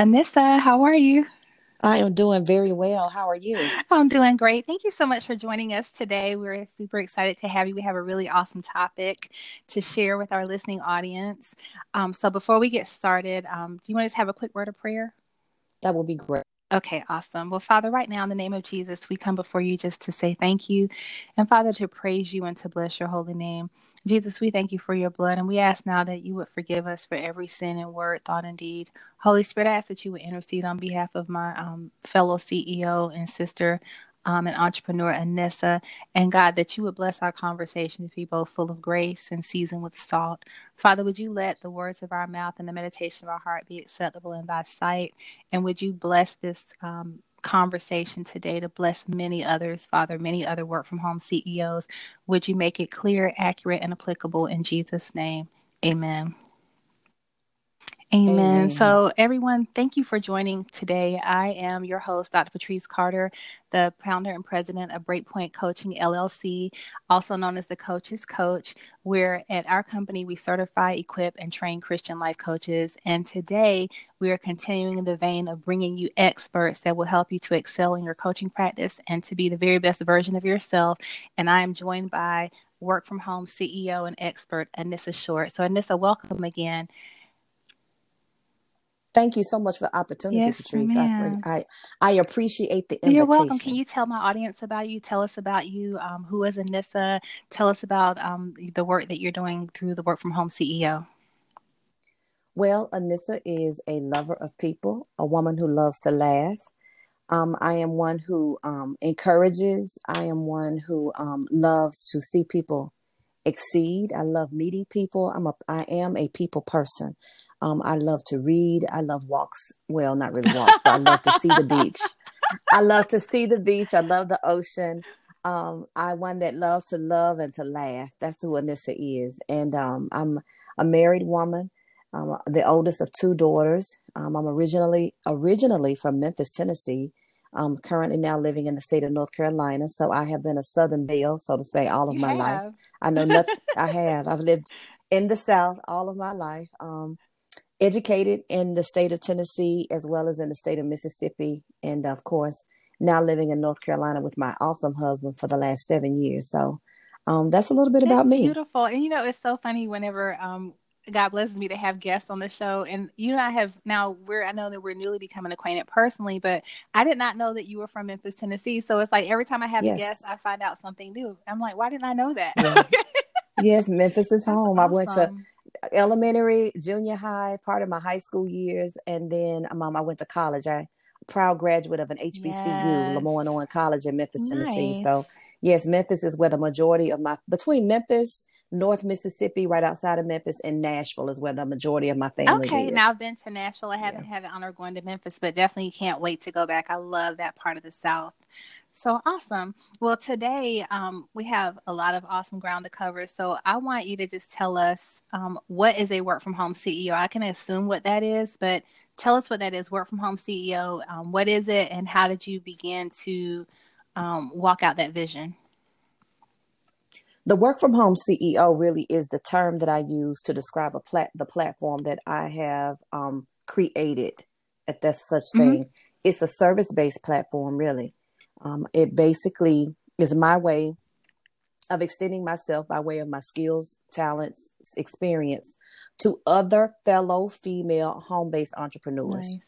Anissa, how are you? I am doing very well. How are you? I'm doing great. Thank you so much for joining us today. We're super excited to have you. We have a really awesome topic to share with our listening audience. Um, so, before we get started, um, do you want to just have a quick word of prayer? That will be great. Okay, awesome. Well, Father, right now in the name of Jesus, we come before you just to say thank you and, Father, to praise you and to bless your holy name. Jesus, we thank you for your blood and we ask now that you would forgive us for every sin and word, thought, and deed. Holy Spirit, I ask that you would intercede on behalf of my um, fellow CEO and sister um, and entrepreneur Anissa, and God, that you would bless our conversation to be both full of grace and seasoned with salt. Father, would you let the words of our mouth and the meditation of our heart be acceptable in thy sight? And would you bless this um, conversation today to bless many others, Father, many other work from home CEOs? Would you make it clear, accurate, and applicable in Jesus' name? Amen. Amen. Amen. So, everyone, thank you for joining today. I am your host, Dr. Patrice Carter, the founder and president of Breakpoint Coaching LLC, also known as the Coach's Coach. Where at our company, we certify, equip, and train Christian life coaches. And today, we are continuing in the vein of bringing you experts that will help you to excel in your coaching practice and to be the very best version of yourself. And I am joined by work from home CEO and expert, Anissa Short. So, Anissa, welcome again. Thank you so much for the opportunity, yes, Patrice. I, I, I appreciate the invitation. You're welcome. Can you tell my audience about you? Tell us about you. Um, who is Anissa? Tell us about um, the work that you're doing through the Work from Home CEO. Well, Anissa is a lover of people, a woman who loves to laugh. Um, I am one who um, encourages. I am one who um, loves to see people exceed. I love meeting people. I'm a I am a people person. Um, I love to read. I love walks. Well, not really walks, but I love to see the beach. I love to see the beach. I love the ocean. Um, I one that love to love and to laugh. That's who Anissa is. And um, I'm a married woman. I'm the oldest of two daughters. Um, I'm originally originally from Memphis, Tennessee, I'm currently now living in the state of North Carolina, so I have been a Southern Belle, so to say, all of you my have. life. I know nothing. I have. I've lived in the South all of my life. Um, educated in the state of Tennessee as well as in the state of Mississippi, and of course, now living in North Carolina with my awesome husband for the last seven years. So. Um, that's a little bit that's about me. Beautiful, and you know it's so funny whenever um, God blesses me to have guests on the show. And you and I have now we're I know that we're newly becoming acquainted personally, but I did not know that you were from Memphis, Tennessee. So it's like every time I have yes. a guest, I find out something new. I'm like, why didn't I know that? Yeah. yes, Memphis is home. Awesome. I went to elementary, junior high, part of my high school years, and then um, I went to college. I proud graduate of an HBCU, yes. LeMoyne-Owen College in Memphis, nice. Tennessee. So yes, Memphis is where the majority of my between Memphis North Mississippi, right outside of Memphis, and Nashville is where the majority of my family is. okay, is. now I've been to Nashville. I haven't yeah. had the honor of going to Memphis, but definitely can't wait to go back. I love that part of the South. So awesome. Well, today um, we have a lot of awesome ground to cover. So I want you to just tell us um, what is a work from home CEO. I can assume what that is, but tell us what that is. Work from home CEO. Um, what is it, and how did you begin to um, walk out that vision? The work from home CEO really is the term that I use to describe a plat- the platform that I have um, created. If that's such mm-hmm. thing, it's a service based platform. Really, um, it basically is my way of extending myself by way of my skills, talents, experience to other fellow female home based entrepreneurs. Nice.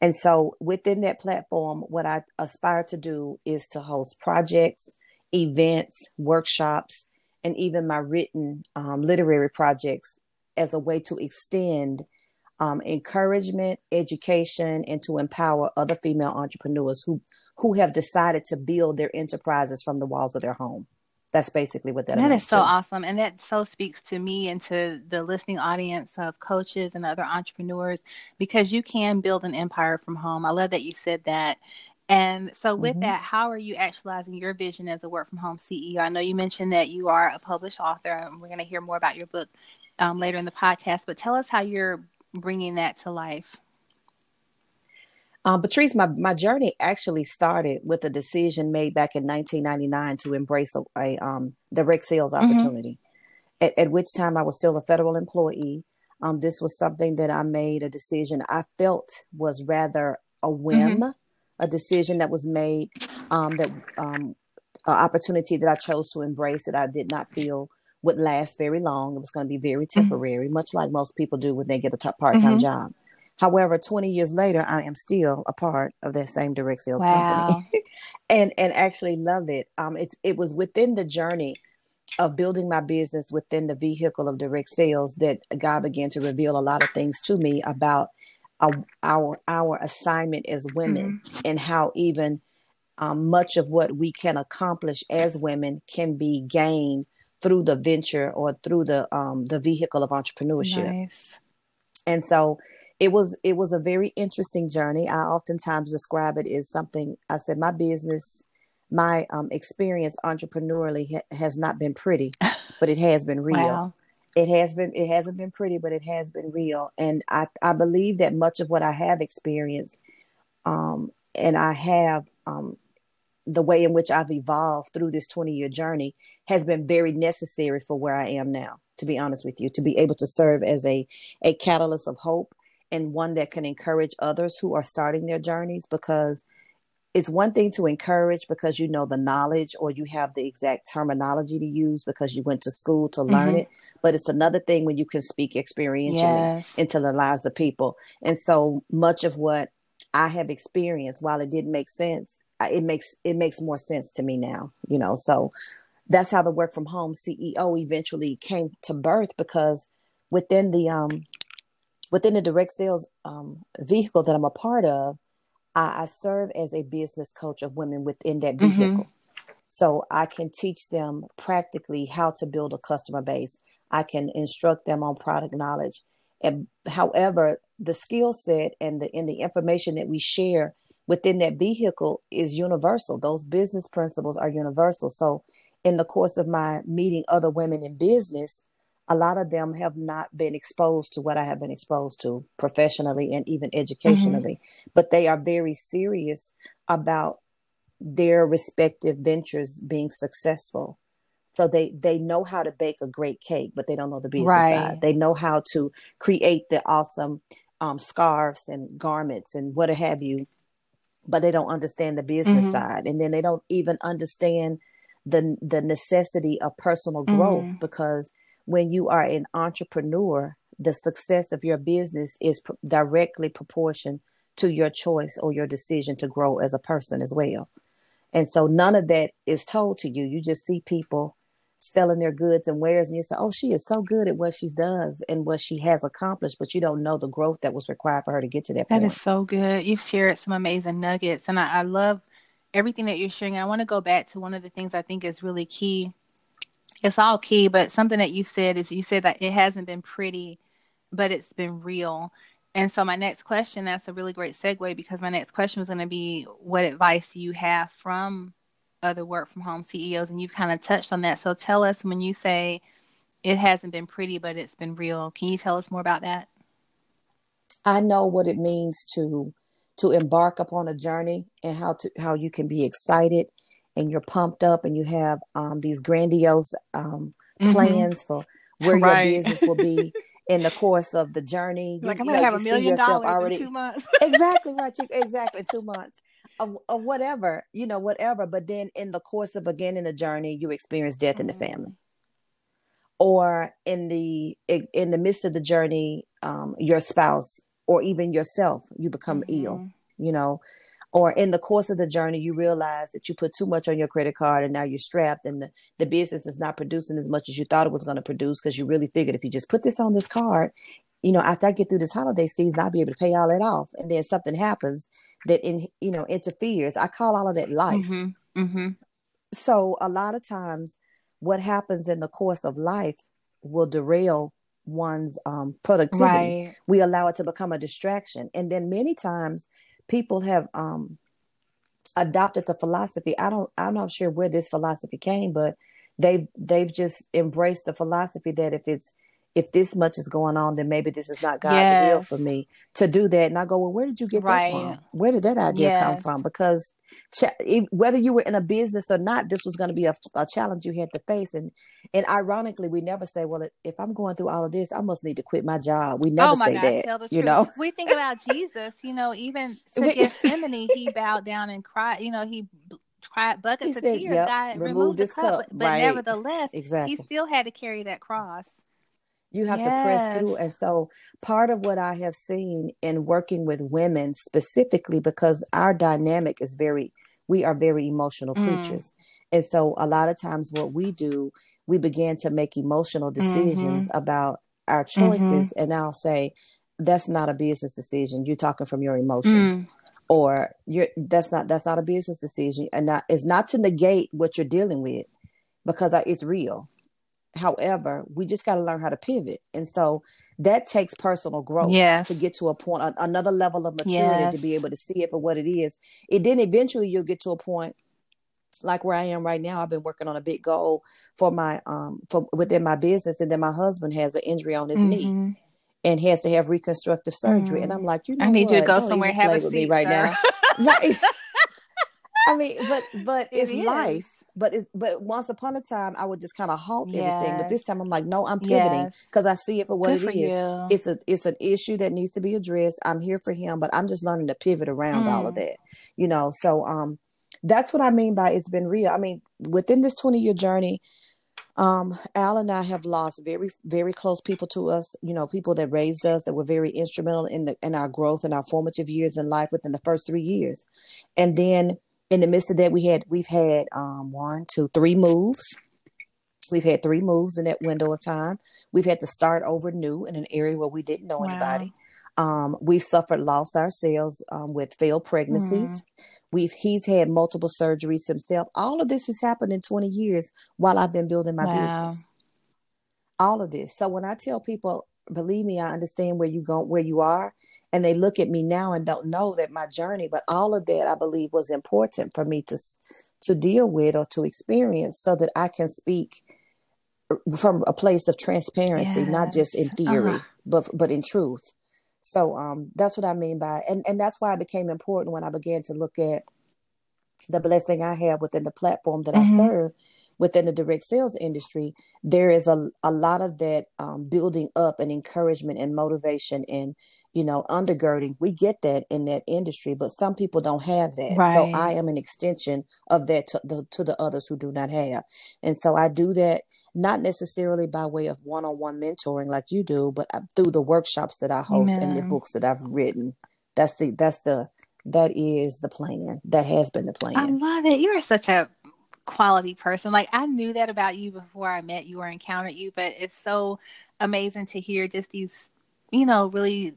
And so within that platform, what I aspire to do is to host projects, events, workshops, and even my written um, literary projects as a way to extend um, encouragement, education, and to empower other female entrepreneurs who who have decided to build their enterprises from the walls of their home. That's basically what that. That is so to. awesome, and that so speaks to me and to the listening audience of coaches and other entrepreneurs because you can build an empire from home. I love that you said that, and so, with mm-hmm. that, how are you actualizing your vision as a work from home CEO? I know you mentioned that you are a published author, and we're going to hear more about your book um, later in the podcast. But tell us how you're bringing that to life. Um, Patrice, my, my journey actually started with a decision made back in 1999 to embrace a, a um, direct sales mm-hmm. opportunity, mm-hmm. at, at which time I was still a federal employee. Um, this was something that I made a decision I felt was rather a whim, mm-hmm. A decision that was made um, that um, an opportunity that I chose to embrace that I did not feel would last very long. It was going to be very mm-hmm. temporary, mm-hmm. much like most people do when they get a t- part time mm-hmm. job. However, 20 years later, I am still a part of that same direct sales wow. company, and and actually love it. Um, it's it was within the journey of building my business within the vehicle of direct sales that God began to reveal a lot of things to me about our our, our assignment as women mm-hmm. and how even um, much of what we can accomplish as women can be gained through the venture or through the um, the vehicle of entrepreneurship. Nice. And so it was it was a very interesting journey. I oftentimes describe it as something. I said my business, my um, experience entrepreneurially ha- has not been pretty, but it has been real. Wow. It has been it hasn't been pretty, but it has been real. And I I believe that much of what I have experienced, um, and I have um, the way in which I've evolved through this 20 year journey has been very necessary for where I am now, to be honest with you, to be able to serve as a, a catalyst of hope and one that can encourage others who are starting their journeys because it's one thing to encourage because you know the knowledge or you have the exact terminology to use because you went to school to learn mm-hmm. it but it's another thing when you can speak experientially yes. into the lives of people and so much of what i have experienced while it didn't make sense it makes it makes more sense to me now you know so that's how the work from home ceo eventually came to birth because within the um within the direct sales um, vehicle that i'm a part of I, I, serve as a business coach of women within that mm-hmm. vehicle mm-hmm. so i can teach them practically how to build a customer base i can instruct them on product knowledge and however the skill set and the in the information that we share within that vehicle is universal. Those business principles are universal. So, in the course of my meeting other women in business, a lot of them have not been exposed to what I have been exposed to professionally and even educationally, mm-hmm. but they are very serious about their respective ventures being successful. So they they know how to bake a great cake, but they don't know the business right. side. They know how to create the awesome um, scarves and garments and what have you but they don't understand the business mm-hmm. side and then they don't even understand the the necessity of personal growth mm-hmm. because when you are an entrepreneur the success of your business is pr- directly proportion to your choice or your decision to grow as a person as well. And so none of that is told to you. You just see people selling their goods and wares and you say oh she is so good at what she does and what she has accomplished but you don't know the growth that was required for her to get to that That point. is so good. You've shared some amazing nuggets and I, I love everything that you're sharing. I want to go back to one of the things i think is really key it's all key but something that you said is you said that it hasn't been pretty but it's been real and so my next question that's a really great segue because my next question was going to be what advice do you have from other work from home CEOs, and you've kind of touched on that. So tell us when you say it hasn't been pretty, but it's been real. Can you tell us more about that? I know what it means to to embark upon a journey and how to how you can be excited and you're pumped up and you have um, these grandiose um, mm-hmm. plans for where right. your business will be in the course of the journey. Like I'm gonna you know, have a million dollars already. in two months. exactly right. You, exactly two months Or, whatever, you know, whatever. But then in the course of beginning the journey, you experience death mm-hmm. in the mm-hmm. family. Or in the in the midst of the journey, um, your spouse or even yourself, you become mm-hmm. ill, you know. Or in the course of the journey, you realize that you put too much on your credit card and now you're strapped and the, the business is not producing as much as you thought it was going to produce because you really figured if you just put this on this card, you know, after I get through this holiday season, I'll be able to pay all that off. And then something happens that in you know interferes. I call all of that life. Mm-hmm. Mm-hmm. So a lot of times, what happens in the course of life will derail one's um, productivity. Right. We allow it to become a distraction, and then many times people have um, adopted the philosophy. I don't. I'm not sure where this philosophy came, but they've they've just embraced the philosophy that if it's if this much is going on, then maybe this is not God's yes. will for me to do that. And I go, well, where did you get right. that from? Where did that idea yes. come from? Because whether you were in a business or not, this was going to be a, a, challenge you had to face. And and ironically, we never say, well, if I'm going through all of this, I must need to quit my job. We never oh say God, that. You know, we think about Jesus. You know, even to Gethsemane, he bowed down and cried. You know, he cried buckets he of said, tears. Yep, God removed the cup, cup. but right. nevertheless, exactly. he still had to carry that cross. You have yes. to press through. And so, part of what I have seen in working with women specifically, because our dynamic is very, we are very emotional mm. creatures. And so, a lot of times, what we do, we begin to make emotional decisions mm-hmm. about our choices. Mm-hmm. And I'll say, that's not a business decision. You're talking from your emotions. Mm or you're that's not that's not a business decision and that is not to negate what you're dealing with because it's real however we just got to learn how to pivot and so that takes personal growth yes. to get to a point a, another level of maturity yes. to be able to see it for what it is it then eventually you'll get to a point like where I am right now, I've been working on a big goal for my um for within my business, and then my husband has an injury on his mm-hmm. knee, and has to have reconstructive surgery. Mm. And I'm mm. like, you know, I need what? you to go Don't somewhere have a seat, me right sir. now. right. I mean, but but it it's life. But it's but once upon a time, I would just kind of halt yes. everything. But this time, I'm like, no, I'm pivoting because yes. I see it for what Good it for is. You. It's a it's an issue that needs to be addressed. I'm here for him, but I'm just learning to pivot around mm. all of mm. that. You know, so um, that's what I mean by it's been real. I mean, within this 20 year journey, um, Al and I have lost very, very close people to us. You know, people that raised us that were very instrumental in the in our growth and our formative years in life within the first three years. And then in the midst of that, we had we've had um, one, two, three moves. We've had three moves in that window of time. We've had to start over new in an area where we didn't know wow. anybody. Um, we've suffered loss ourselves um, with failed pregnancies. Mm. We've he's had multiple surgeries himself. All of this has happened in 20 years while I've been building my wow. business. All of this. So when I tell people, believe me, I understand where you go, where you are, and they look at me now and don't know that my journey. But all of that, I believe, was important for me to to deal with or to experience, so that I can speak uh, from a place of transparency, yes. not just in theory, uh-huh. but but in truth. So um, that's what I mean by, and and that's why it became important when I began to look at the blessing I have within the platform that mm-hmm. I serve within the direct sales industry. There is a a lot of that um, building up and encouragement and motivation and you know undergirding. We get that in that industry, but some people don't have that. Right. So I am an extension of that to the to the others who do not have, and so I do that not necessarily by way of one-on-one mentoring like you do, but uh, through the workshops that I host Amen. and the books that I've written. That's the that's the that is the plan. That has been the plan. I love it. You are such a quality person. Like I knew that about you before I met you or encountered you, but it's so amazing to hear just these, you know, really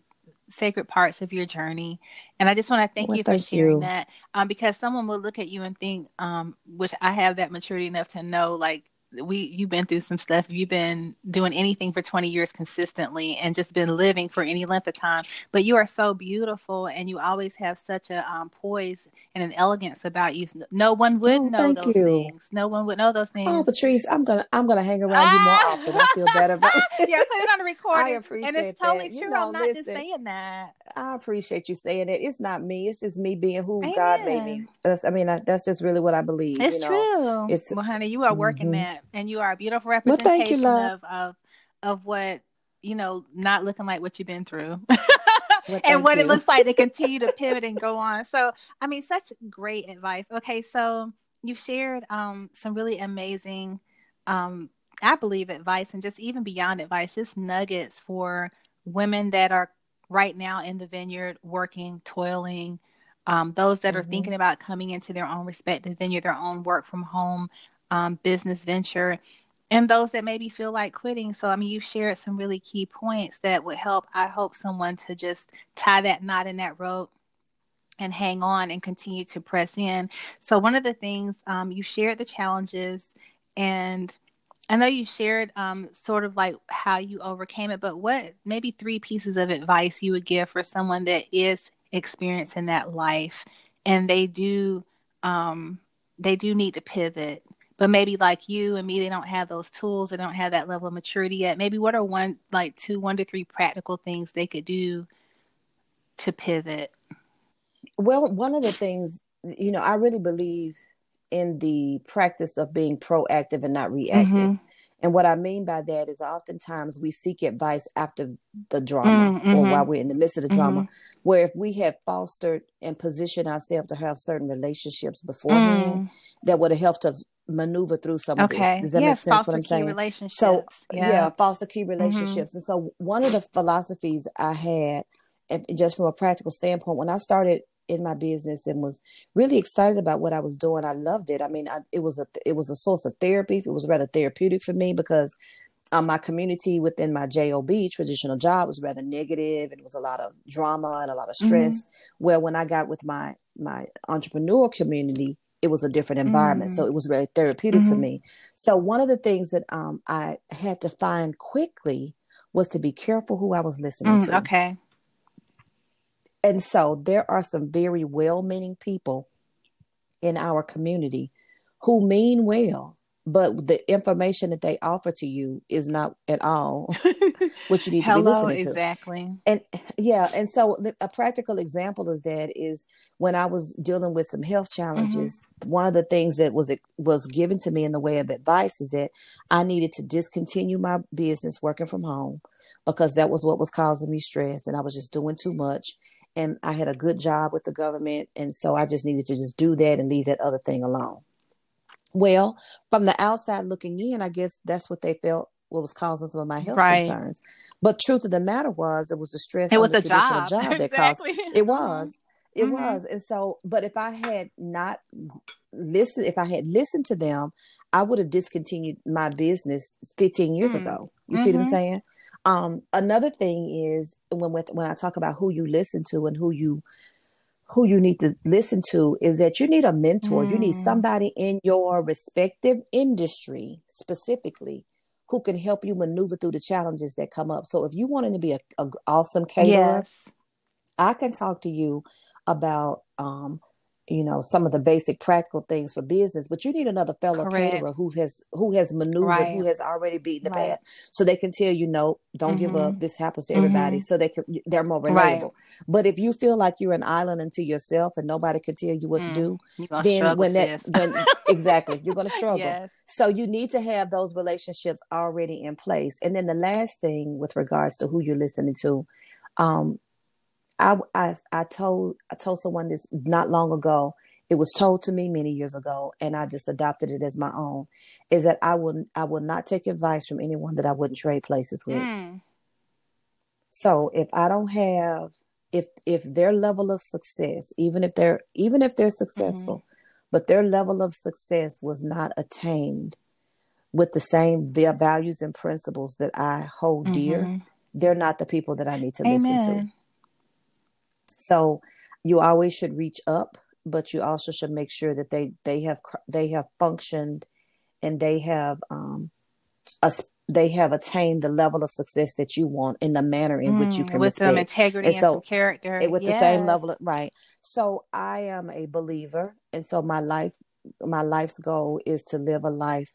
sacred parts of your journey. And I just want to thank you for sharing you. that. Um, because someone will look at you and think, um, which I have that maturity enough to know, like we you've been through some stuff. You've been doing anything for 20 years consistently and just been living for any length of time. But you are so beautiful and you always have such a um, poise and an elegance about you. No one would oh, know those you. things. No one would know those things. Oh patrice i'm gonna i'm gonna hang around ah! you more often. I feel better about yeah put it on a recording i appreciate and it's totally that. true you know, i'm not listen, just saying that. I appreciate you saying it. It's not me. It's just me being who Amen. god made me. That's, i mean I, that's just really what i believe it's you know? true. It's well honey you are working mm-hmm. that and you are a beautiful representation well, you, of, of of what you know not looking like what you've been through well, and what you. it looks like to continue to pivot and go on so i mean such great advice okay so you shared um, some really amazing um, i believe advice and just even beyond advice just nuggets for women that are right now in the vineyard working toiling um, those that mm-hmm. are thinking about coming into their own respective vineyard their own work from home um, business venture and those that maybe feel like quitting. So, I mean, you shared some really key points that would help, I hope, someone to just tie that knot in that rope and hang on and continue to press in. So, one of the things um, you shared the challenges, and I know you shared um, sort of like how you overcame it, but what maybe three pieces of advice you would give for someone that is experiencing that life and they do um, they do need to pivot but maybe like you and me, they don't have those tools. They don't have that level of maturity yet. Maybe what are one, like two, one to three practical things they could do to pivot? Well, one of the things, you know, I really believe in the practice of being proactive and not reactive. Mm-hmm. And what I mean by that is oftentimes we seek advice after the drama mm-hmm. or while we're in the midst of the drama, mm-hmm. where if we have fostered and positioned ourselves to have certain relationships beforehand, mm. that would have helped us maneuver through some okay. of this. Does that make sense what I'm saying? Relationships. So yeah. yeah foster key mm-hmm. relationships. And so one of the philosophies I had just from a practical standpoint, when I started in my business and was really excited about what I was doing. I loved it. I mean, I, it was a it was a source of therapy. It was rather therapeutic for me because um, my community within my job traditional job was rather negative and it was a lot of drama and a lot of stress. Mm-hmm. Where when I got with my my entrepreneurial community, it was a different environment. Mm-hmm. So mm. it was very therapeutic mm-hmm. for me. So one of the things that um, I had to find quickly was to be careful who I was listening mm, to. Okay and so there are some very well meaning people in our community who mean well, but the information that they offer to you is not at all what you need to be listening to. Exactly. And yeah, and so the, a practical example of that is when I was dealing with some health challenges. Mm-hmm. One of the things that was was given to me in the way of advice is that I needed to discontinue my business working from home because that was what was causing me stress, and I was just doing too much and I had a good job with the government. And so I just needed to just do that and leave that other thing alone. Well, from the outside looking in, I guess that's what they felt what was causing some of my health right. concerns. But truth of the matter was, it was the stress. It was the, the traditional job, job that exactly. caused. It was. It mm-hmm. was. And so, but if I had not listened, if I had listened to them, I would have discontinued my business 15 years mm-hmm. ago. You mm-hmm. see what I'm mm-hmm. saying? Um, another thing is when when I talk about who you listen to and who you who you need to listen to is that you need a mentor. Mm. You need mm. somebody in your respective industry specifically who can help you maneuver through the challenges that come up. So if you wanted to be a, a awesome caterer, yes. I can talk to you about um, you know some of the basic practical things for business but you need another fellow Correct. caterer who has who has maneuvered right. who has already beat the right. path so they can tell you no don't mm-hmm. give up mm-hmm. this happens to everybody mm-hmm. so they can they're more relatable right. but if you feel like you're an island unto yourself and nobody can tell you what mm. to do then when that when exactly you're going to struggle yes. so you need to have those relationships already in place and then the last thing with regards to who you're listening to um, I, I, I told I told someone this not long ago. It was told to me many years ago, and I just adopted it as my own. Is that I will I will not take advice from anyone that I wouldn't trade places with. Mm. So if I don't have if if their level of success, even if they're even if they're successful, mm-hmm. but their level of success was not attained with the same values and principles that I hold mm-hmm. dear, they're not the people that I need to Amen. listen to. So you always should reach up, but you also should make sure that they they have they have functioned and they have um a, they have attained the level of success that you want in the manner in which you mm, can with respect. some integrity and, and so, some character with yes. the same level of, right so i am a believer and so my life my life's goal is to live a life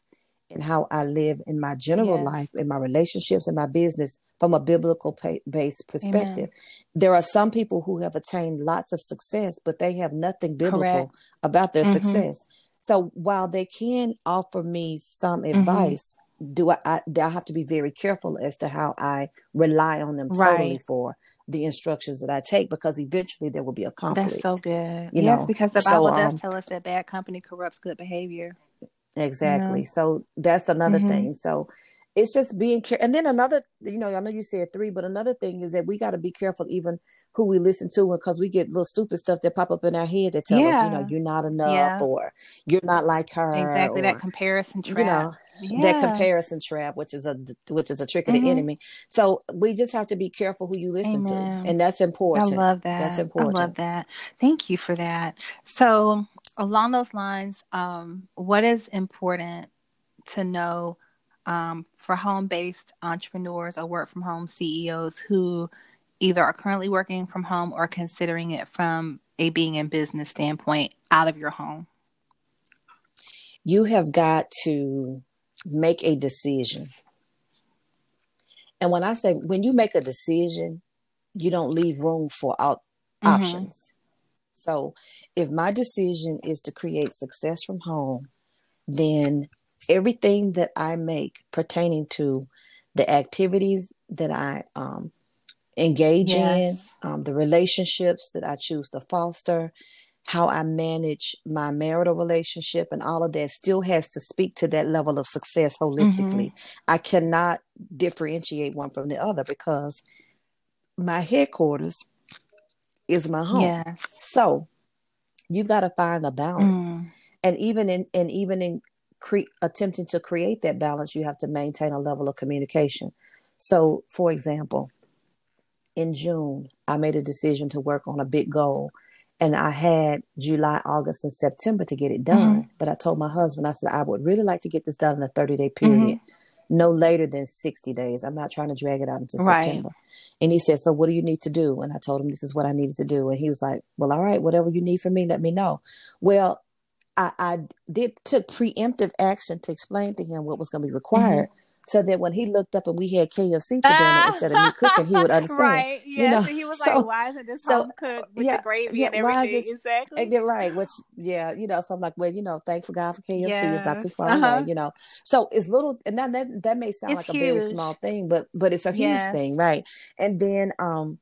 and how I live in my general yes. life, in my relationships, in my business from a biblical based perspective. Amen. There are some people who have attained lots of success, but they have nothing biblical Correct. about their mm-hmm. success. So while they can offer me some mm-hmm. advice, do I, I, I have to be very careful as to how I rely on them totally right. for the instructions that I take because eventually there will be a conflict. That's so good. You yes, know? because the Bible so, does um, tell us that bad company corrupts good behavior. Exactly. So that's another mm-hmm. thing. So it's just being careful. And then another, you know, I know you said three, but another thing is that we got to be careful even who we listen to because we get little stupid stuff that pop up in our head that tell yeah. us, you know, you're not enough yeah. or you're not like her. Exactly or, that comparison trap. You know, yeah. that comparison trap, which is a which is a trick of mm-hmm. the enemy. So we just have to be careful who you listen Amen. to, and that's important. I love that. That's important. I love that. Thank you for that. So along those lines, um, what is important to know um, for home based entrepreneurs or work from home CEOs who either are currently working from home or considering it from a being in business standpoint out of your home? you have got to make a decision. And when I say when you make a decision, you don't leave room for out mm-hmm. options. So if my decision is to create success from home, then everything that I make pertaining to the activities that I um, engage yes. in, um, the relationships that I choose to foster, how I manage my marital relationship, and all of that still has to speak to that level of success holistically. Mm-hmm. I cannot differentiate one from the other because my headquarters is my home. Yes. So you got to find a balance. Mm. And even in and even in cre- attempting to create that balance, you have to maintain a level of communication. So, for example, in June, I made a decision to work on a big goal. And I had July, August, and September to get it done. Mm-hmm. But I told my husband, I said, I would really like to get this done in a 30 day period, mm-hmm. No later than 60 days. I'm not trying to drag it out until right. September. And he said, So what do you need to do? And I told him, This is what I needed to do. And he was like, Well, all right, whatever you need from me, let me know. Well, I, I did took preemptive action to explain to him what was going to be required. Mm-hmm so that when he looked up and we had KFC for dinner instead of me cooking, he would understand. Right. Yeah. You know? So he was so, like, "Why isn't this so, home cooked with yeah, the gravy yeah, and everything?" This, exactly. Right, which yeah, you know. So I'm like, well, you know, thank for God for KFC. Yes. It's not too far uh-huh. away, you know. So it's little, and that that, that may sound it's like huge. a very small thing, but but it's a huge yes. thing, right? And then um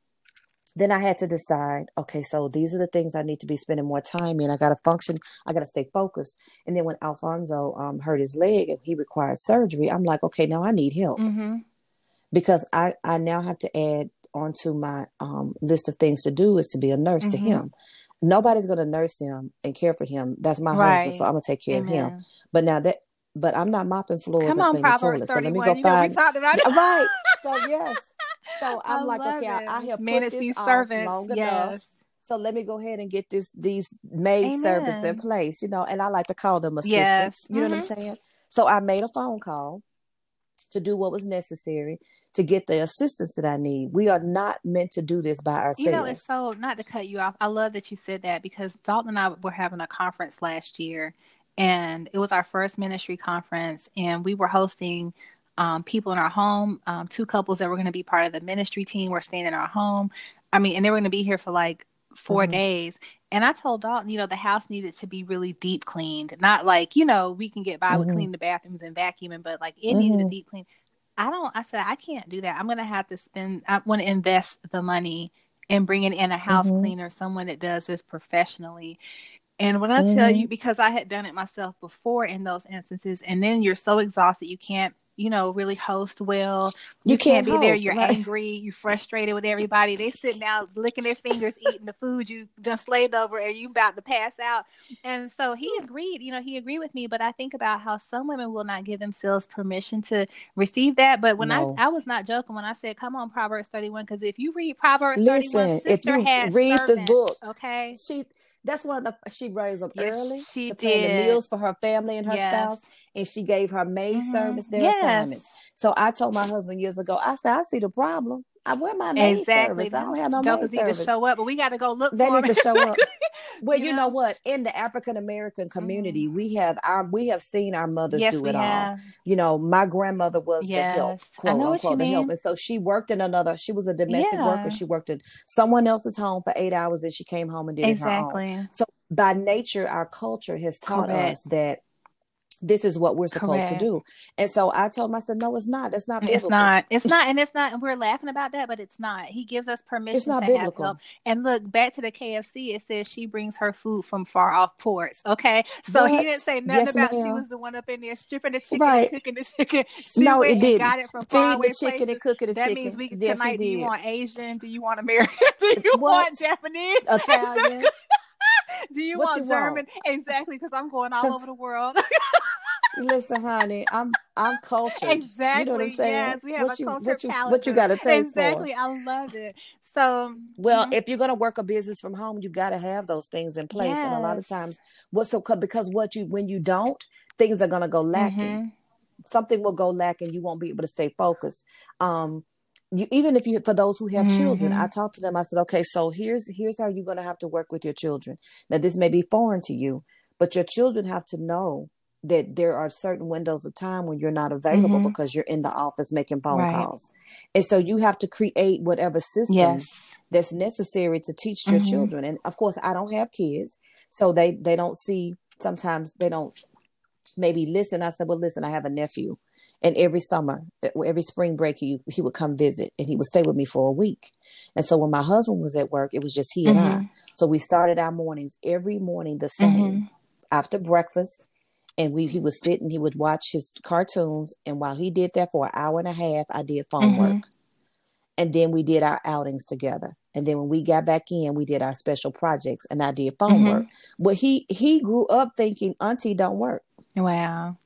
then I had to decide, okay, so these are the things I need to be spending more time in. I got to function, I got to stay focused. And then when Alfonso um, hurt his leg and he required surgery, I'm like, okay, now I need help mm-hmm. because I, I now have to add onto my um, list of things to do is to be a nurse mm-hmm. to him. Nobody's going to nurse him and care for him. That's my right. husband, so I'm going to take care Amen. of him. But now that, but I'm not mopping floors Come and on, cleaning toilets. So let me go you find. Know, we talked about it. right. So yes. So I'm I like, okay, I, I, have Manage put this servants. long yes. enough. So let me go ahead and get this these maid servants in place, you know, and I like to call them assistants. Yes. You know mm-hmm. what I'm mm-hmm. saying? So I made a phone call to do what was necessary to get the assistance that I need. We are not meant to do this by ourselves. You know, it's so not to cut you off. I love that you said that because Dalton and I were having a conference last year and it was our first ministry conference and we were hosting um, people in our home, um, two couples that were going to be part of the ministry team were staying in our home. I mean, and they were going to be here for like 4 mm-hmm. days. And I told Dalton, you know, the house needed to be really deep cleaned. Not like, you know, we can get by mm-hmm. with cleaning the bathrooms and vacuuming, but like it mm-hmm. needed a mm-hmm. deep clean. I don't, I said, I can't do that. I'm going to have to spend, I want to invest the money in bringing in a house mm-hmm. cleaner, someone that does this professionally. And when I tell you, mm-hmm. because I had done it myself before in those instances, and then you're so exhausted, you can't you know, really host well. You, you can't, can't, be host, there. You're right? angry. You're frustrated with everybody. They sitting down, licking their fingers, eating the food you just slaved over, and you about to pass out. And so he agreed. You know, he agreed with me. But I think about how some women will not give themselves permission to receive that. But when no. I I was not joking when I said, "Come on, Proverbs 31," because if you read Proverbs Listen, 31, if you read servants, the book, okay, she that's one of the she rose up yes, early she to plan the meals for her family and her yes. spouse, and she gave her maid mm-hmm. service their yes. assignments. So I told my husband years ago, I said, I see the problem. I wear my maid exactly. service. I don't have no Jokers maid service. need to show up, but we got to go look. They need to show up. Well, you, you know? know? what? In the African American community, mm-hmm. we have our we have seen our mothers yes, do it all. You know, my grandmother was yes. the help, quote unquote, the help, and so she worked in another. She was a domestic yeah. worker. She worked in someone else's home for eight hours, and she came home and did exactly. it her own. Exactly. So by nature, our culture has taught Correct. us that this is what we're supposed Correct. to do. And so I told him, I said, no, it's not. That's not biblical. It's not. It's not. And it's not. And we're laughing about that, but it's not. He gives us permission it's not to biblical. have help. And look, back to the KFC, it says she brings her food from far off ports. Okay. So but, he didn't say nothing yes, about ma'am. she was the one up in there stripping the chicken right. and cooking the chicken. She no, it did. Got it from far the chicken places. and cooking the that chicken. That means we yes, tonight. Do you want Asian? Do you want American? do you what? want Japanese? Italian? do you what want you German? Want? Exactly, because I'm going all over the world. Listen, honey, I'm I'm cultured. Exactly. You know what I'm saying? Yes, we have what a you, culture what you, what you got to taste exactly. for. I love it. So, well, mm-hmm. if you're going to work a business from home, you got to have those things in place. Yes. And a lot of times, what so because what you when you don't, things are going to go lacking. Mm-hmm. Something will go lacking. You won't be able to stay focused. Um, you even if you for those who have mm-hmm. children, I talked to them. I said, okay, so here's here's how you're going to have to work with your children. Now, this may be foreign to you, but your children have to know that there are certain windows of time when you're not available Mhm. because you're in the office making phone Right. calls. And so you have to create whatever systems Yes. that's necessary to teach your Mhm. children. And of course, I don't have kids, so they they don't see sometimes they don't maybe listen. I said, "Well, listen, I have a nephew, and every summer, every spring break, he he would come visit, and he would stay with me for a week. And so when my husband was at work, it was just he and I. Mhm. So we started our mornings every morning the same Mhm. after breakfast and we he would sit and he would watch his cartoons and while he did that for an hour and a half i did phone Mhm. work and then we did our outings together and then when we got back in we did our special projects and i did phone Mhm. work but he he grew up thinking auntie don't work Wow.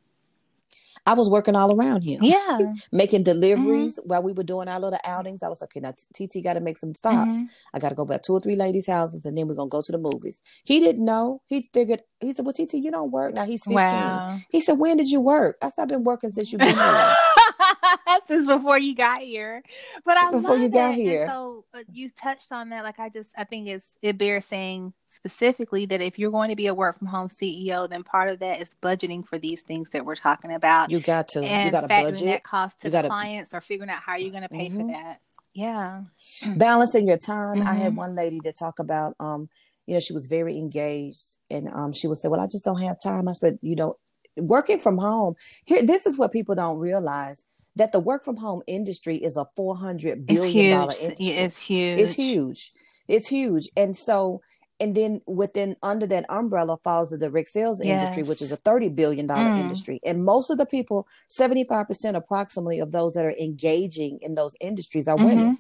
i was working all around him Yeah. making deliveries while we were doing our little outings i was okay now tt got to make some stops Mhm. I got to go back two or three ladies' houses, and then we're gonna go to the movies. He didn't know. He figured. He said, "Well, TT, you don't work now." He's fifteen. Wow. He said, "When did you work?" I said, "I've been working since you've been here." this is before you got here, but I Before love you got it. And here. so uh, you touched on that. Like I just, I think it's it bears saying specifically that if you're going to be a work from home CEO, then part of that is budgeting for these things that we're talking about, You got to. and you got to budget, that cost to gotta- clients or figuring out how you're going to pay for Mhm. that. Yeah. balancing your time. I had Mhm. one lady to talk about. Um, you know, she was very engaged, and um, she would say, "Well, I just don't have time." I said, "You know, working from home. Here, this is what people don't realize." That the work from home industry is a four hundred billion huge. industry. It's huge. It's huge. It's huge. And so, and then within under that umbrella falls the direct sales industry, which is a $30 billion Mm. industry. And most of the people, 75% approximately of those that are engaging in those industries are women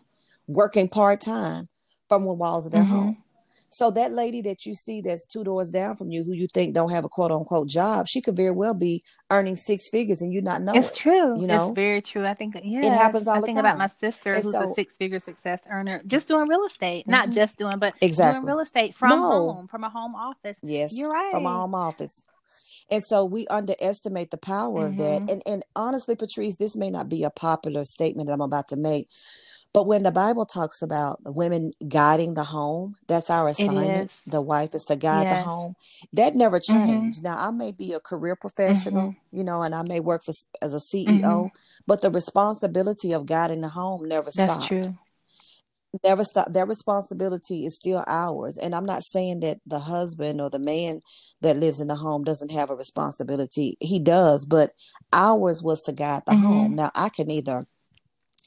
working part time from the walls of their Mhm. home. So that lady that you see that's two doors down from you, who you think don't have a quote unquote job, she could very well be earning six figures and you not know It's it. true. you know? it's very true. I think yeah, it happens all I the think about my sister And who's so- a six-figure success earner, just doing real estate, not Mhm. just doing, but Exactly. doing real estate from No. home, from a home office. Yes, You're right, from a home office. And so we underestimate the power of that. Mhm. And and honestly, Patrice, this may not be a popular statement that I'm about to make, but when the Bible talks about women guiding the home, that's our assignment. The wife is to guide the home. That never Mhm. changed. Now I may be a career professional, Mm-hmm. you know, and I may work for as a CEO, but the responsibility of guiding the home never That's stopped true. never stop that responsibility is still ours and i'm not saying that the husband or the man that lives in the home doesn't have a responsibility he does but ours was to guide the home now i can either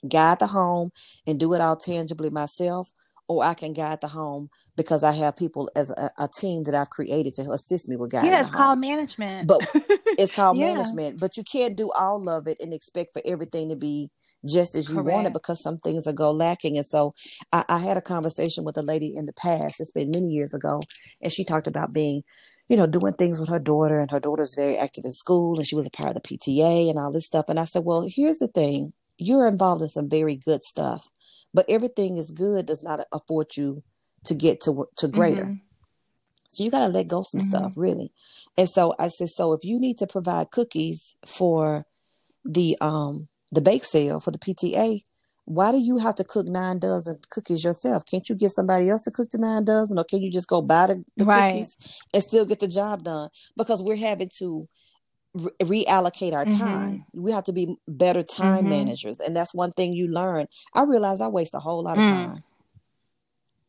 guide the home and do it all tangibly myself or i can guide the home because i have people as a, a team that i've created to assist me with guiding Yeah, it's home. called management. But it's called Yeah. management but you can't do all of it and expect for everything to be just as you want it because some things will go lacking and so I, I had a conversation with a lady in the past it's been many years ago and she talked about being you know doing things with her daughter and her daughter's very active in school and she was a part of the pta and all this stuff and i said well here's the thing you're involved in some very good stuff but everything is good does not afford you to get to to greater Mhm. so you got to let go some Mhm. stuff, really. And so I said, so if you need to provide cookies for the um the bake sale for the PTA, why do you have to cook nine dozen cookies yourself? Can't you get somebody else to cook the nine dozen, or can you just go buy the, the Right. cookies and still get the job done? Because we're having to re- reallocate our time. We have to be better time Mhm. managers, and that's one thing you learn. I realize I waste a whole lot of Mm. time.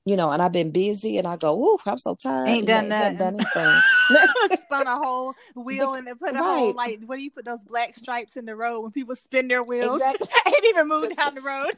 You know, and I've been busy, and I go, "Ooh, I'm so tired." Ain't done nothing. done anything. spun a whole wheel and then put a whole right. like what do you put those black stripes in the road when people spin their wheels? Exactly. Ain't even moved Just- down the road.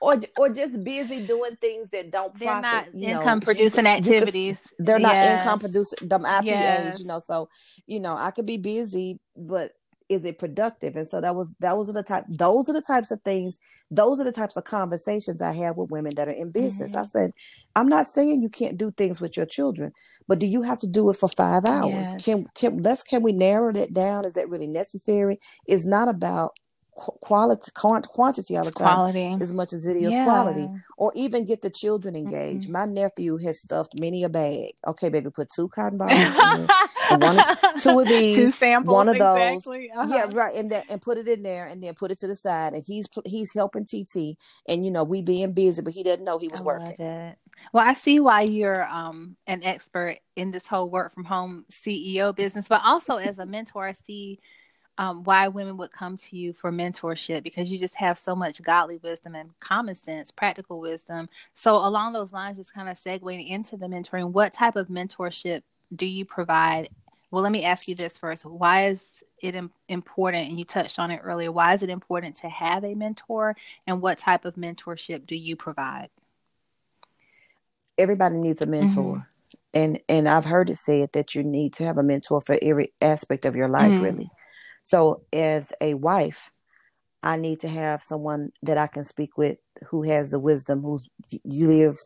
or or just busy doing things that don't They're profit. not know. income You producing could- you could- activities. they're not Yes. income producing them IPAs, Yes. you know. So, you know, I could be busy, but is it productive? And so that was those are the type those are the types of things, those are the types of conversations I have with women that are in business. Mhm. I said, I'm not saying you can't do things with your children, but do you have to do it for five hours? Yes. Can can let's can we narrow that down? Is that really necessary? It's not about quality quant- quantity all the time quality. as much as it is Yeah. quality or even get the children engaged. Mhm. My nephew has stuffed many a bag. Okay, baby, put two cotton balls in there. one two of these, Two samples, one of those. Uh-huh. Yeah, right, and then and put it in there, and then put it to the side. And he's he's helping TT, and you know we being busy, but he doesn't know he was I working. Well, I see why you're um, an expert in this whole work from home CEO business, but also as a mentor, I see um, why women would come to you for mentorship because you just have so much godly wisdom and common sense, practical wisdom. So, along those lines, just kind of segueing into the mentoring, what type of mentorship do you provide? Well, let me ask you this first. Why is it important? And you touched on it earlier. Why is it important to have a mentor? And what type of mentorship do you provide? Everybody needs a mentor. Mm-hmm and and I've heard it said that you need to have a mentor for every aspect of your life, mm. really. So, as a wife, I need to have someone that I can speak with who has the wisdom, who's lived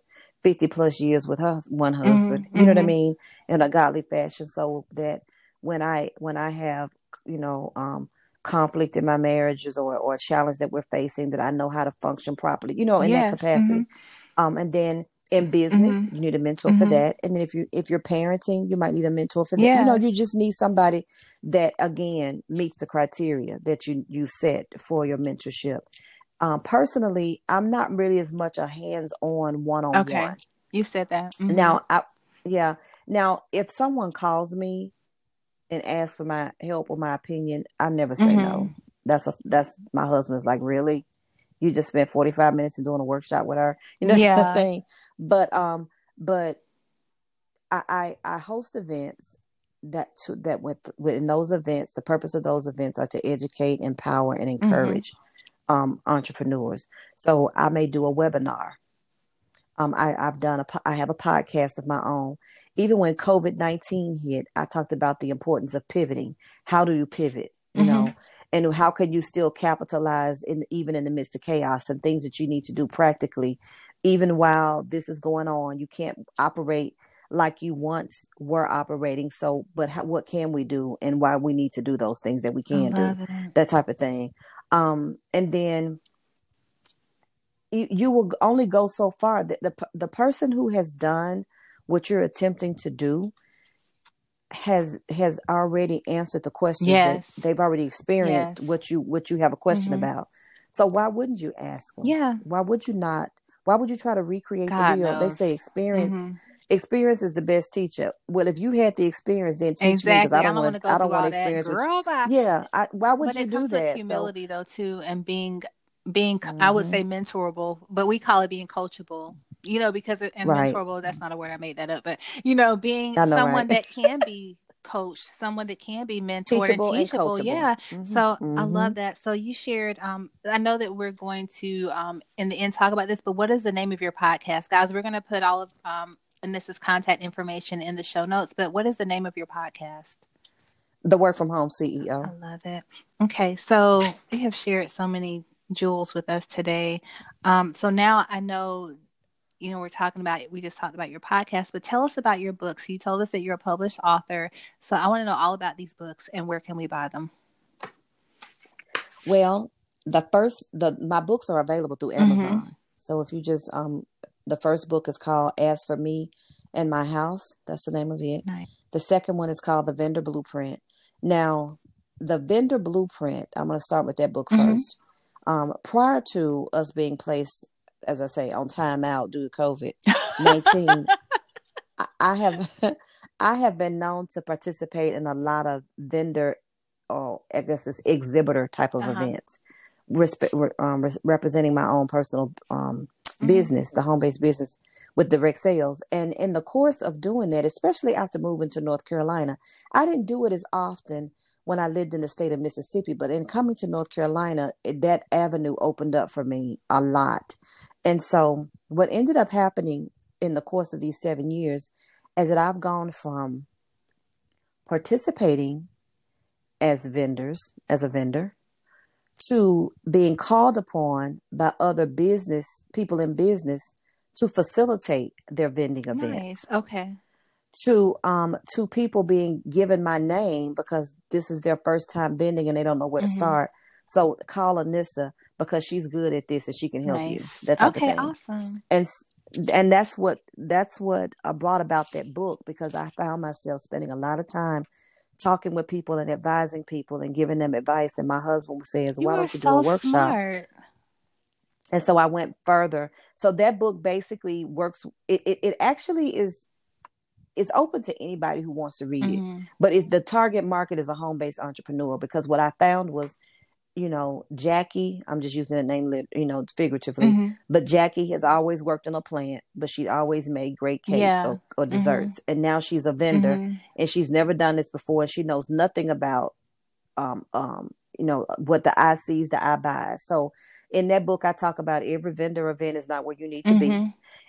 50 plus years with her one mm-hmm, husband. Mm-hmm. You know what I mm-hmm. mean? In a godly fashion so that when I when I have, you know, um conflict in my marriages or or a challenge that we're facing that I know how to function properly, you know, in yes. that capacity. Mm-hmm. Um and then in business mm-hmm. you need a mentor mm-hmm. for that and then if you if you're parenting you might need a mentor for that yes. you know you just need somebody that again meets the criteria that you you set for your mentorship um, personally i'm not really as much a hands-on one-on-one okay you said that mm-hmm. now i yeah now if someone calls me and asks for my help or my opinion i never say no mm-hmm. that's a that's my husband's like really you just spent 45 minutes and doing a workshop with her you know yeah. kind of thing but um but I, I i host events that to, that with within those events the purpose of those events are to educate empower and mm-hmm. encourage mm-hmm. um entrepreneurs so i may do a webinar um, I, have done a, I have a podcast of my own. Even when COVID nineteen hit, I talked about the importance of pivoting. How do you pivot? You mm-hmm. know, and how can you still capitalize in even in the midst of chaos and things that you need to do practically even while this is going on? You can't operate like you once were operating. So but how, what can we do and why we need to do those things that we can do? it. that type of thing. Um and then you, you will only go so far. That the the person who has done what you're attempting to do has has already answered the questions yes. that they've already experienced yes. what you what you have a question mm-hmm. about. So why wouldn't you ask them? Yeah. Why would you not? Why would you try to recreate God the wheel? Knows. They say experience. Mm-hmm. Experience is the best teacher. Well, if you had the experience, then teach exactly. me because I don't, want. I don't want to experience. Girl, yeah. I, why would but you do that? humility, so. though, too, and being being mm-hmm. I would say mm-hmm. mentorable, but we call it being coachable. You know, because it, and right. mentorable that's not a word I made that up, but you know, being know, someone right? that can be coached, someone that can be mentored teachable and teachable. And yeah. Mm-hmm. So mm-hmm. I love that. So you shared um I know that we're going to um in the end talk about this, but what is the name of your podcast? Guys, we're gonna put all of um Anissa's contact information in the show notes, but what is the name of your podcast? The Work from Home CEO. I love it. Okay, so we have shared so many jewels with us today. Um, so now I know, you know, we're talking about, we just talked about your podcast, but tell us about your books. You told us that you're a published author. So I want to know all about these books and where can we buy them? Well, the first, the my books are available through mm-hmm. Amazon. Mm-hmm. So if you just, um, the first book is called As for Me and My House. That's the name of it. Nice. The second one is called The Vendor Blueprint. Now, the Vendor Blueprint, I'm going to start with that book mm-hmm. Um, prior to us being placed, as I say, on timeout due to COVID nineteen, I, I have I have been known to participate in a lot of vendor, or I guess it's exhibitor type of uh-huh. events, respe- um, re- representing my own personal um, mm-hmm. business, the home based business with direct sales. And in the course of doing that, especially after moving to North Carolina, I didn't do it as often when I lived in the state of Mississippi. But in coming to North Carolina, it, that avenue opened up for me a lot. And so, what ended up happening in the course of these seven years is that I've gone from participating as vendors, as a vendor, to being called upon by other business people in business to facilitate their vending events. Nice. Okay to um to people being given my name because this is their first time bending and they don't know where mm-hmm. to start. So call Anissa because she's good at this and she can help nice. you. That's okay, awesome. And and that's what that's what I brought about that book because I found myself spending a lot of time talking with people and advising people and giving them advice. And my husband says, "Why don't you do a workshop?" Smart. and so I went further. So that book basically works. It it, it actually is. It's open to anybody who wants to read Mhm. it, but it's the target market is a home based entrepreneur because what I found was, you know, Jackie. I'm just using the name, you know, figuratively. Mhm. But Jackie has always worked in a plant, but she always made great cakes Yeah. or, or desserts. And now she's a vendor Mhm. and she's never done this before. And she knows nothing about, um, um, you know, what the eye sees, the eye buys. So in that book, I talk about every vendor event is not where you need to be.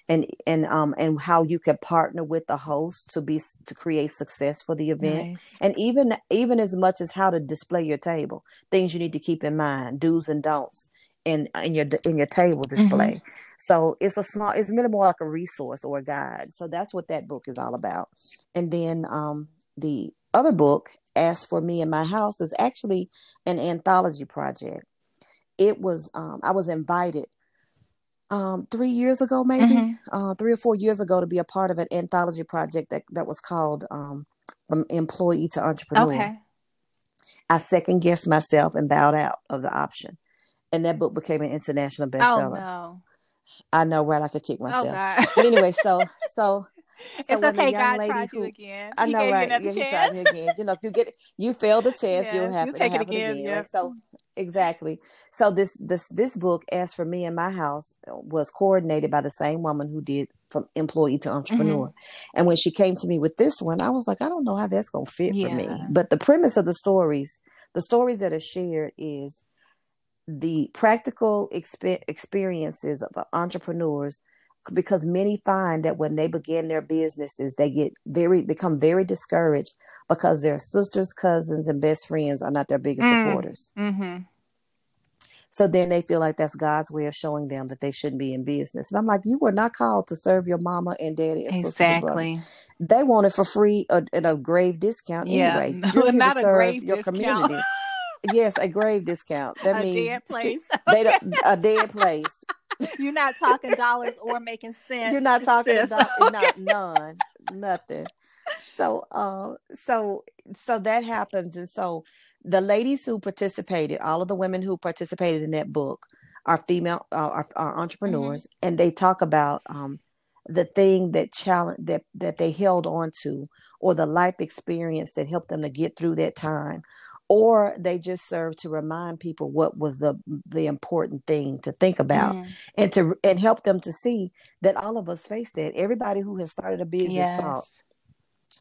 And, and, um, and how you can partner with the host to be, to create success for the event. Nice. and even even as much as how to display your table things you need to keep in mind do's and don'ts in in your in your table display. So it's a small it's really more like a resource or a guide. So that's what that book is all about. And then um the other book as for me in my house is actually an anthology project. It was um i was invited um three years ago maybe Mhm. uh three or four years ago to be a part of an anthology project that that was called um from employee to entrepreneur Okay. I second guessed myself and bowed out of the option. And that book became an international Oh bestseller. no. I know right I could kick Oh myself. God. But anyway, so so so it's okay. God tried you again. I He know gave right, you another yeah, he tried chance. me again. You know, if you get you fail the test, you'll have you it take it again. again. Yep. So exactly. So this this this book, as for me and my house, uh, was coordinated by the same woman who did from employee to mm-hmm. entrepreneur. And when she came to me with this one, I was like, I don't know how that's gonna fit for me. But the premise of the stories, the stories that are shared is the practical expe- experiences of entrepreneurs because many find that when they begin their businesses they get very become very discouraged because their sisters cousins and best friends are not their biggest Mm. supporters Mm-hmm. so then they feel like that's god's way of showing them that they shouldn't be in business and i'm like you were not called to serve your mama and daddy and sisters and brothers Exactly. they want it for free at a grave discount Yeah. anyway you're here to not a serve grave your discount. community yes a grave discount that a means dead place. they don't a dead place You're not talking dollars or making sense. You're not talking sis. about Okay. not none, nothing. So, uh, so, so that happens, and so the ladies who participated, all of the women who participated in that book, are female, uh, are, are entrepreneurs, and they talk about um, the thing that challenge that that they held on to, or the life experience that helped them to get through that time. Or they just serve to remind people what was the the important thing to think about Mm. and to and help them to see that all of us face that. Everybody who has started a business thought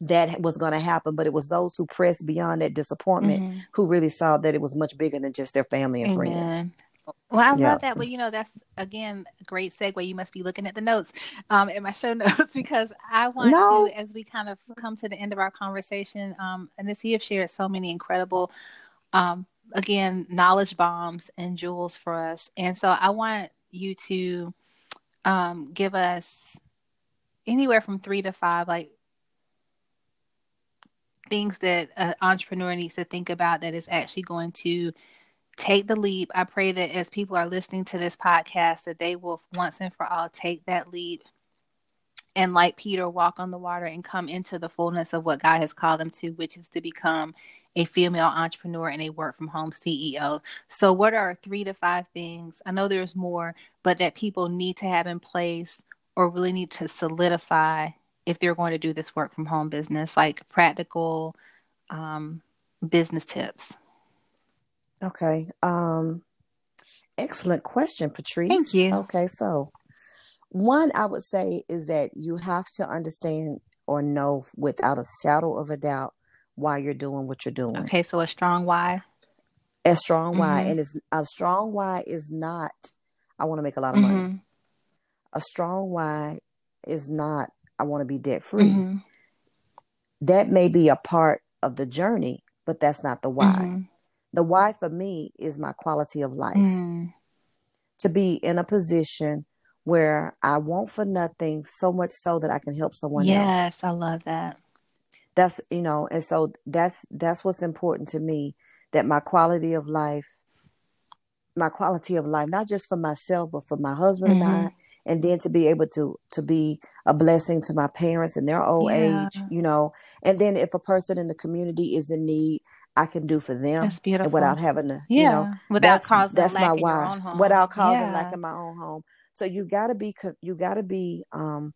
that was going to happen, but it was those who pressed beyond that disappointment Mhm. who really saw that it was much bigger than just their family and friends. Well, I Yeah. love that. Well, you know, that's again a great segue. You must be looking at the notes um, in my show notes because I want No. to, as we kind of come to the end of our conversation, um, and this you have shared so many incredible, um, again, knowledge bombs and jewels for us. And so I want you to um, give us anywhere from three to five, like things that an entrepreneur needs to think about that is actually going to take the leap. I pray that as people are listening to this podcast, that they will once and for all take that leap and, like Peter, walk on the water and come into the fullness of what God has called them to, which is to become a female entrepreneur and a work from home CEO. So, what are three to five things? I know there's more, but that people need to have in place or really need to solidify if they're going to do this work from home business, like practical um, business tips. Okay. Um, excellent question, Patrice. Thank you. Okay, so one I would say is that you have to understand or know without a shadow of a doubt why you're doing what you're doing. Okay, so a strong why. A strong why, Mhm. and it's a strong why is not. I want to make a lot of money. Mhm, A strong why is not. I want to be debt free. mhm, That may be a part of the journey, but that's not the why. The why for me is my quality of life. mhm. To be in a position where I want for nothing, so much so that I can help someone else. Yes, I love that. That's you know, and so that's that's what's important to me. That my quality of life, my quality of life, not just for myself, but for my husband and I, and then to be able to to be a blessing to my parents in their old Yeah. age, you know. And then if a person in the community is in need, I can do for them without having to, yeah. you know, without that's causing that's lack my why. own home. Without causing yeah. lack in my own home. So you got to be you got to be um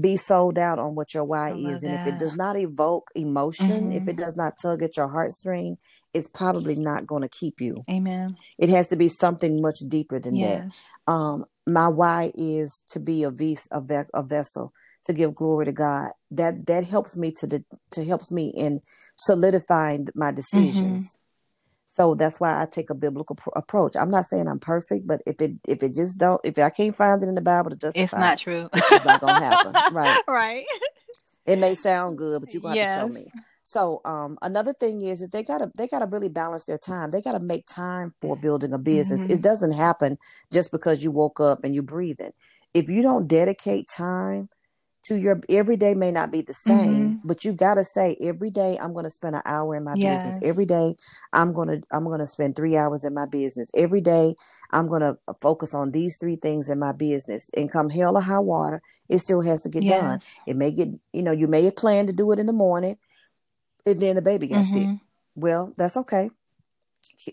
be sold out on what your why I is, and if it does not evoke emotion, if Mhm. it does not tug at your heartstring, it's probably not going to keep you. Amen. It has to be something much deeper than that. Um, my why is to be a, ves- a, ve- a vessel to give glory to God. That that helps me to de- to helps me in solidifying my Mm-hmm. decisions. So that's why I take a biblical pr- approach. I'm not saying I'm perfect, but if it if it just don't if I can't find it in the Bible to justify, It's not true. it's not gonna happen. Right. right. It may sound good, but you're gonna have to show me. So um, another thing is that they gotta they gotta really balance their time. They gotta make time for building a business. Mhm. It doesn't happen just because you woke up and you're breathing. If you don't dedicate time to your every day may not be the same, but you gotta say every day I'm gonna spend an hour in my business. Every day I'm gonna I'm gonna spend three hours in my business. Every day I'm gonna focus on these three things in my business. And come hell or high water, it still has to get done. It may get, you know, you may have planned to do it in the morning, and then the baby got sick. Mhm. Well, that's okay.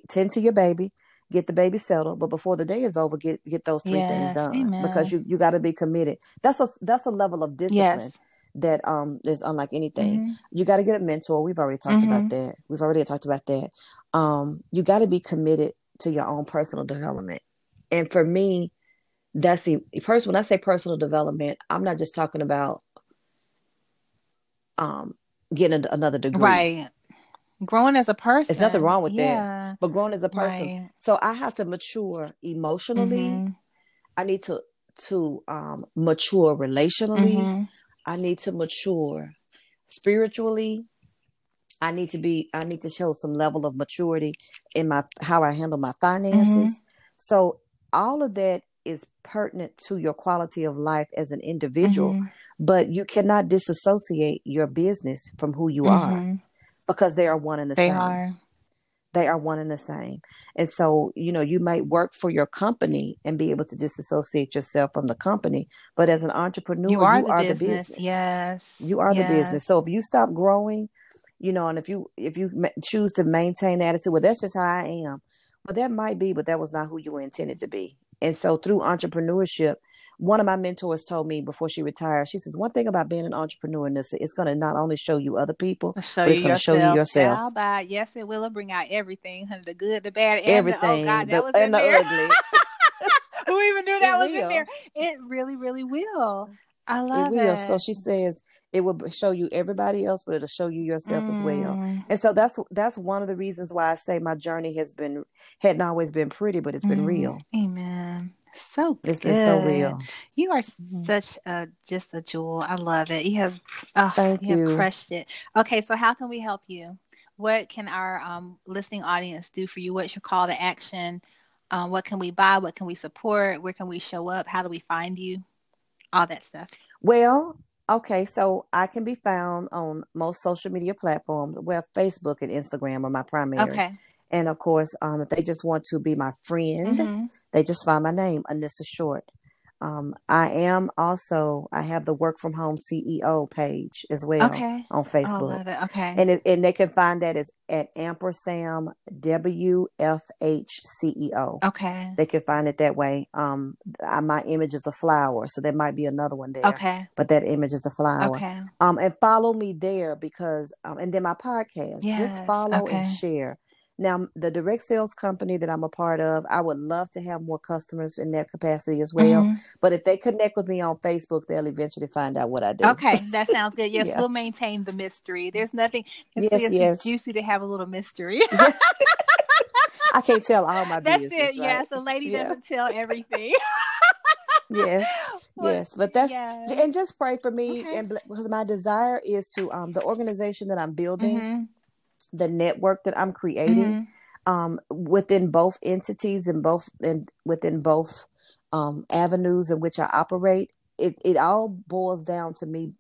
Tend to your baby, get the baby settled, but before the day is over, get get those three things done Amen. because you you got to be committed. That's a that's a level of discipline Yes. that um is unlike anything. Mhm. You got to get a mentor. We've already talked about Mhm. that. We've already talked about that. Um, you got to be committed to your own personal development, and for me, that's the person. When I say personal development, I'm not just talking about um getting a- another degree. Right. Growing as a person. There's nothing wrong with that. But growing as a person, Right. so I have to mature emotionally. Mhm. I need to to um, mature relationally. Mhm. I need to mature spiritually. I need to be. I need to show some level of maturity in my how I handle my finances. Mm-hmm. So all of that is pertinent to your quality of life as an individual. Mhm. But you cannot disassociate your business from who you are Mhm. Because they are one and the They same. are. they are one and the same. And so, you know, you might work for your company and be able to disassociate yourself from the company, but as an entrepreneur, You are, you the, are business. the business. Yes. You are the business. So if you stop growing, you know, and if you if you choose to maintain the attitude, well, that's just how I am. Well, that might be, but that was not who you were intended to be. And so through entrepreneurship, one of my mentors told me before she retired, she says, one thing about being an entrepreneur, Nissa, it's going to not only show you other people, show but it's going to show you yourself. By- Yes, it will bring out everything, honey, the good, the bad, and Everything, the, oh God, the- that was in and the there. ugly. Who even knew that It was in there? It really, really will. I love it will. So she says it will show you everybody else, but it'll show you yourself as well. Mm. And so that's that's one of the reasons why I say my journey has been hadn't always been pretty, but it's been Mm. real. Amen. So It's good. been so real. You are Mhm. such a just a jewel. I love it. You have, oh, Thank you, have crushed it. Okay, so how can we help you? What can our um, listening audience do for you? What's your call to action? Um, what can we buy? What can we support? Where can we show up? How do we find you? All that stuff. Well, okay, so I can be found on most social media platforms. Well, Facebook and Instagram are my primary. Okay. And of course, um, if they just want to be my friend, Mhm. they just find my name, Anissa Short. Um, I am also I have the work from home CEO page as well Okay. on Oh, Facebook. love it. Okay. and it, and they can find that as at ampersand WFH CEO. okay. They can find it that way. Um, I, my image is a flower, so there might be another one there, Okay. but that image is a flower. Okay. Um, and follow me there because um, and then my podcast. Yes, Just follow okay. and share. Now, the direct sales company that I'm a part of, I would love to have more customers in that capacity as well. Mhm. But if they connect with me on Facebook, they'll eventually find out what I do. Okay, that sounds good. Yes, Yeah. we'll maintain the mystery. There's nothing. It's, Yes, it's yes. juicy to have a little mystery. I can't tell all my That's business. That's it. right? Yes, a lady Yeah. doesn't tell everything. Yes. Well, yes but that's yes. and just pray for me Okay. and because my desire is to um the organization that i'm building Mhm, the network that i'm creating mhm. um within both entities and both and within both um avenues in which i operate it it all boils down to me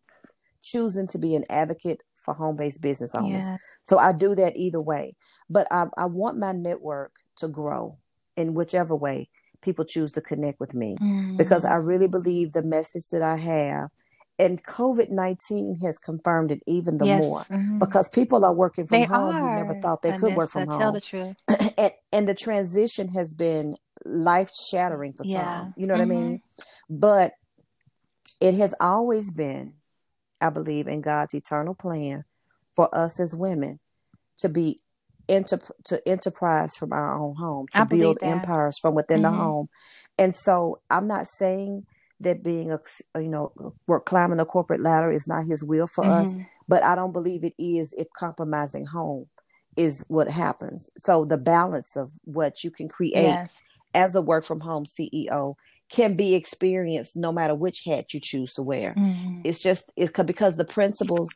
choosing to be an advocate for home-based business owners Yeah. so i do that either way but i i want my network to grow in whichever way people choose to connect with me because Mhm. I really believe the message that I have and COVID 19 has confirmed it even the Yes. more mhm. because people are working from They home who never thought they could work from tell home. the truth. and, and the transition has been life shattering for Yeah. some. You know what Mhm. I mean? But it has always been, I believe, in God's eternal plan for us as women to be enter to enterprise from our own home, to build that. empires from within the Mhm. home. And so I'm not saying that being a you know we're climbing a corporate ladder is not his will for us, Mhm. but I don't believe it is if compromising home is what happens. So the balance of what you can create Yes. as a work from home CEO can be experienced no matter which hat you choose to wear. Mhm. It's just it's because the principles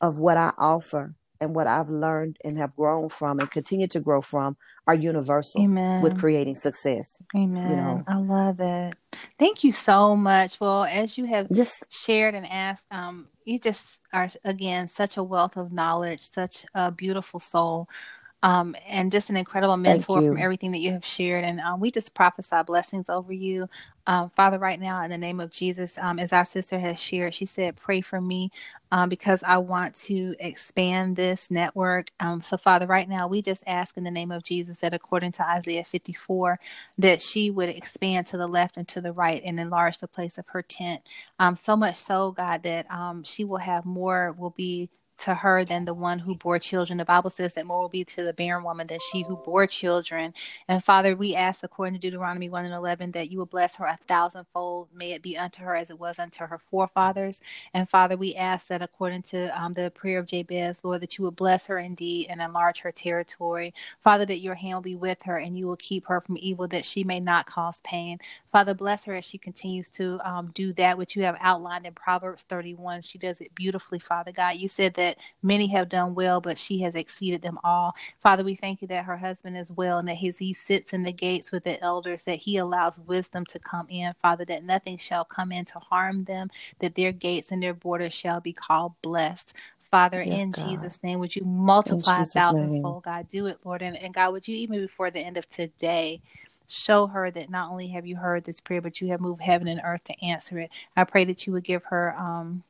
of what I offer and what I've learned and have grown from and continue to grow from are universal Amen. with creating success. Amen. You know. I love it. Thank you so much. Well, as you have Just shared and asked, um, you just are again such a wealth of knowledge, such a beautiful soul. Um, and just an incredible mentor from everything that you have shared. And um, we just prophesy blessings over you. Um, Father, right now, in the name of Jesus, um, as our sister has shared, she said, Pray for me um, because I want to expand this network. Um, so, Father, right now, we just ask in the name of Jesus that according to Isaiah 54, that she would expand to the left and to the right and enlarge the place of her tent. Um, so much so, God, that she will have more, will be to her than the one who bore children. The Bible says that more will be to the barren woman than she who bore children. And Father, we ask, according to Deuteronomy 1 and 11, that you will bless her a thousandfold. May it be unto her as it was unto her forefathers. And Father, we ask that according to um, the prayer of Jabez, Lord, that you would bless her indeed and enlarge her territory. Father, that your hand will be with her and you will keep her from evil, that she may not cause pain. Father, bless her as she continues to um, do that which you have outlined in Proverbs 31. She does it beautifully, Father God. You said that many have done well, but she has exceeded them all. Father, we thank you that her husband is well and that his, he sits in the gates with the elders, that he allows wisdom to come in, Father, that nothing shall come in to harm them, that their gates and their borders shall be called blessed. Father, Yes, in God. Jesus' name, would you multiply a thousandfold, God? Do it, Lord. And, and God, would you even before the end of today show her that not only have you heard this prayer, but you have moved heaven and earth to answer it. I pray that you would give her um,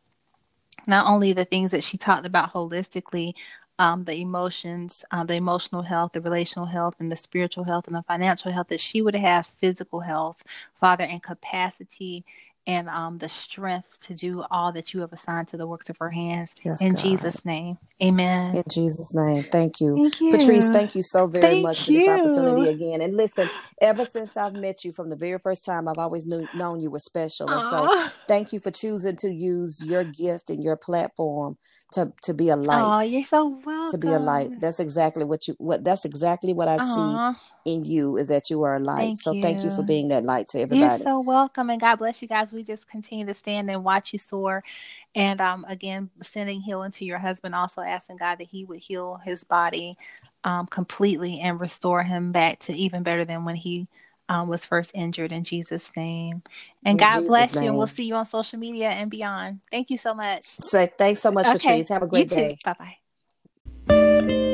not only the things that she talked about holistically, um, the emotions, um, the emotional health, the relational health, and the spiritual health, and the financial health, that she would have physical health, Father, and capacity and um, the strength to do all that you have assigned to the works of her hands. Yes, In God. Jesus' name, amen. In Jesus' name, thank you. Thank you. Patrice, thank you so very Thank much for this opportunity again. And listen, ever since I've met you from the very first time, I've always knew, known you were special. And so thank you for choosing to use your gift and your platform to, to be a light. Oh, you're so welcome. To be a light. That's exactly what you what that's exactly what I see Aw, in you is that you are a light. thank So thank you for being that light to everybody. You're so welcome, and God bless you guys. We just continue to stand and watch you soar. And um, again, sending healing to your husband, also asking God that He would heal his body um, completely and restore him back to even better than when he um, was first injured in Jesus' name. And In God Jesus' bless you, and we'll see you on social media and beyond. Thank you so much. Say thanks so much, Okay, Patrice. Have a great day. Bye bye.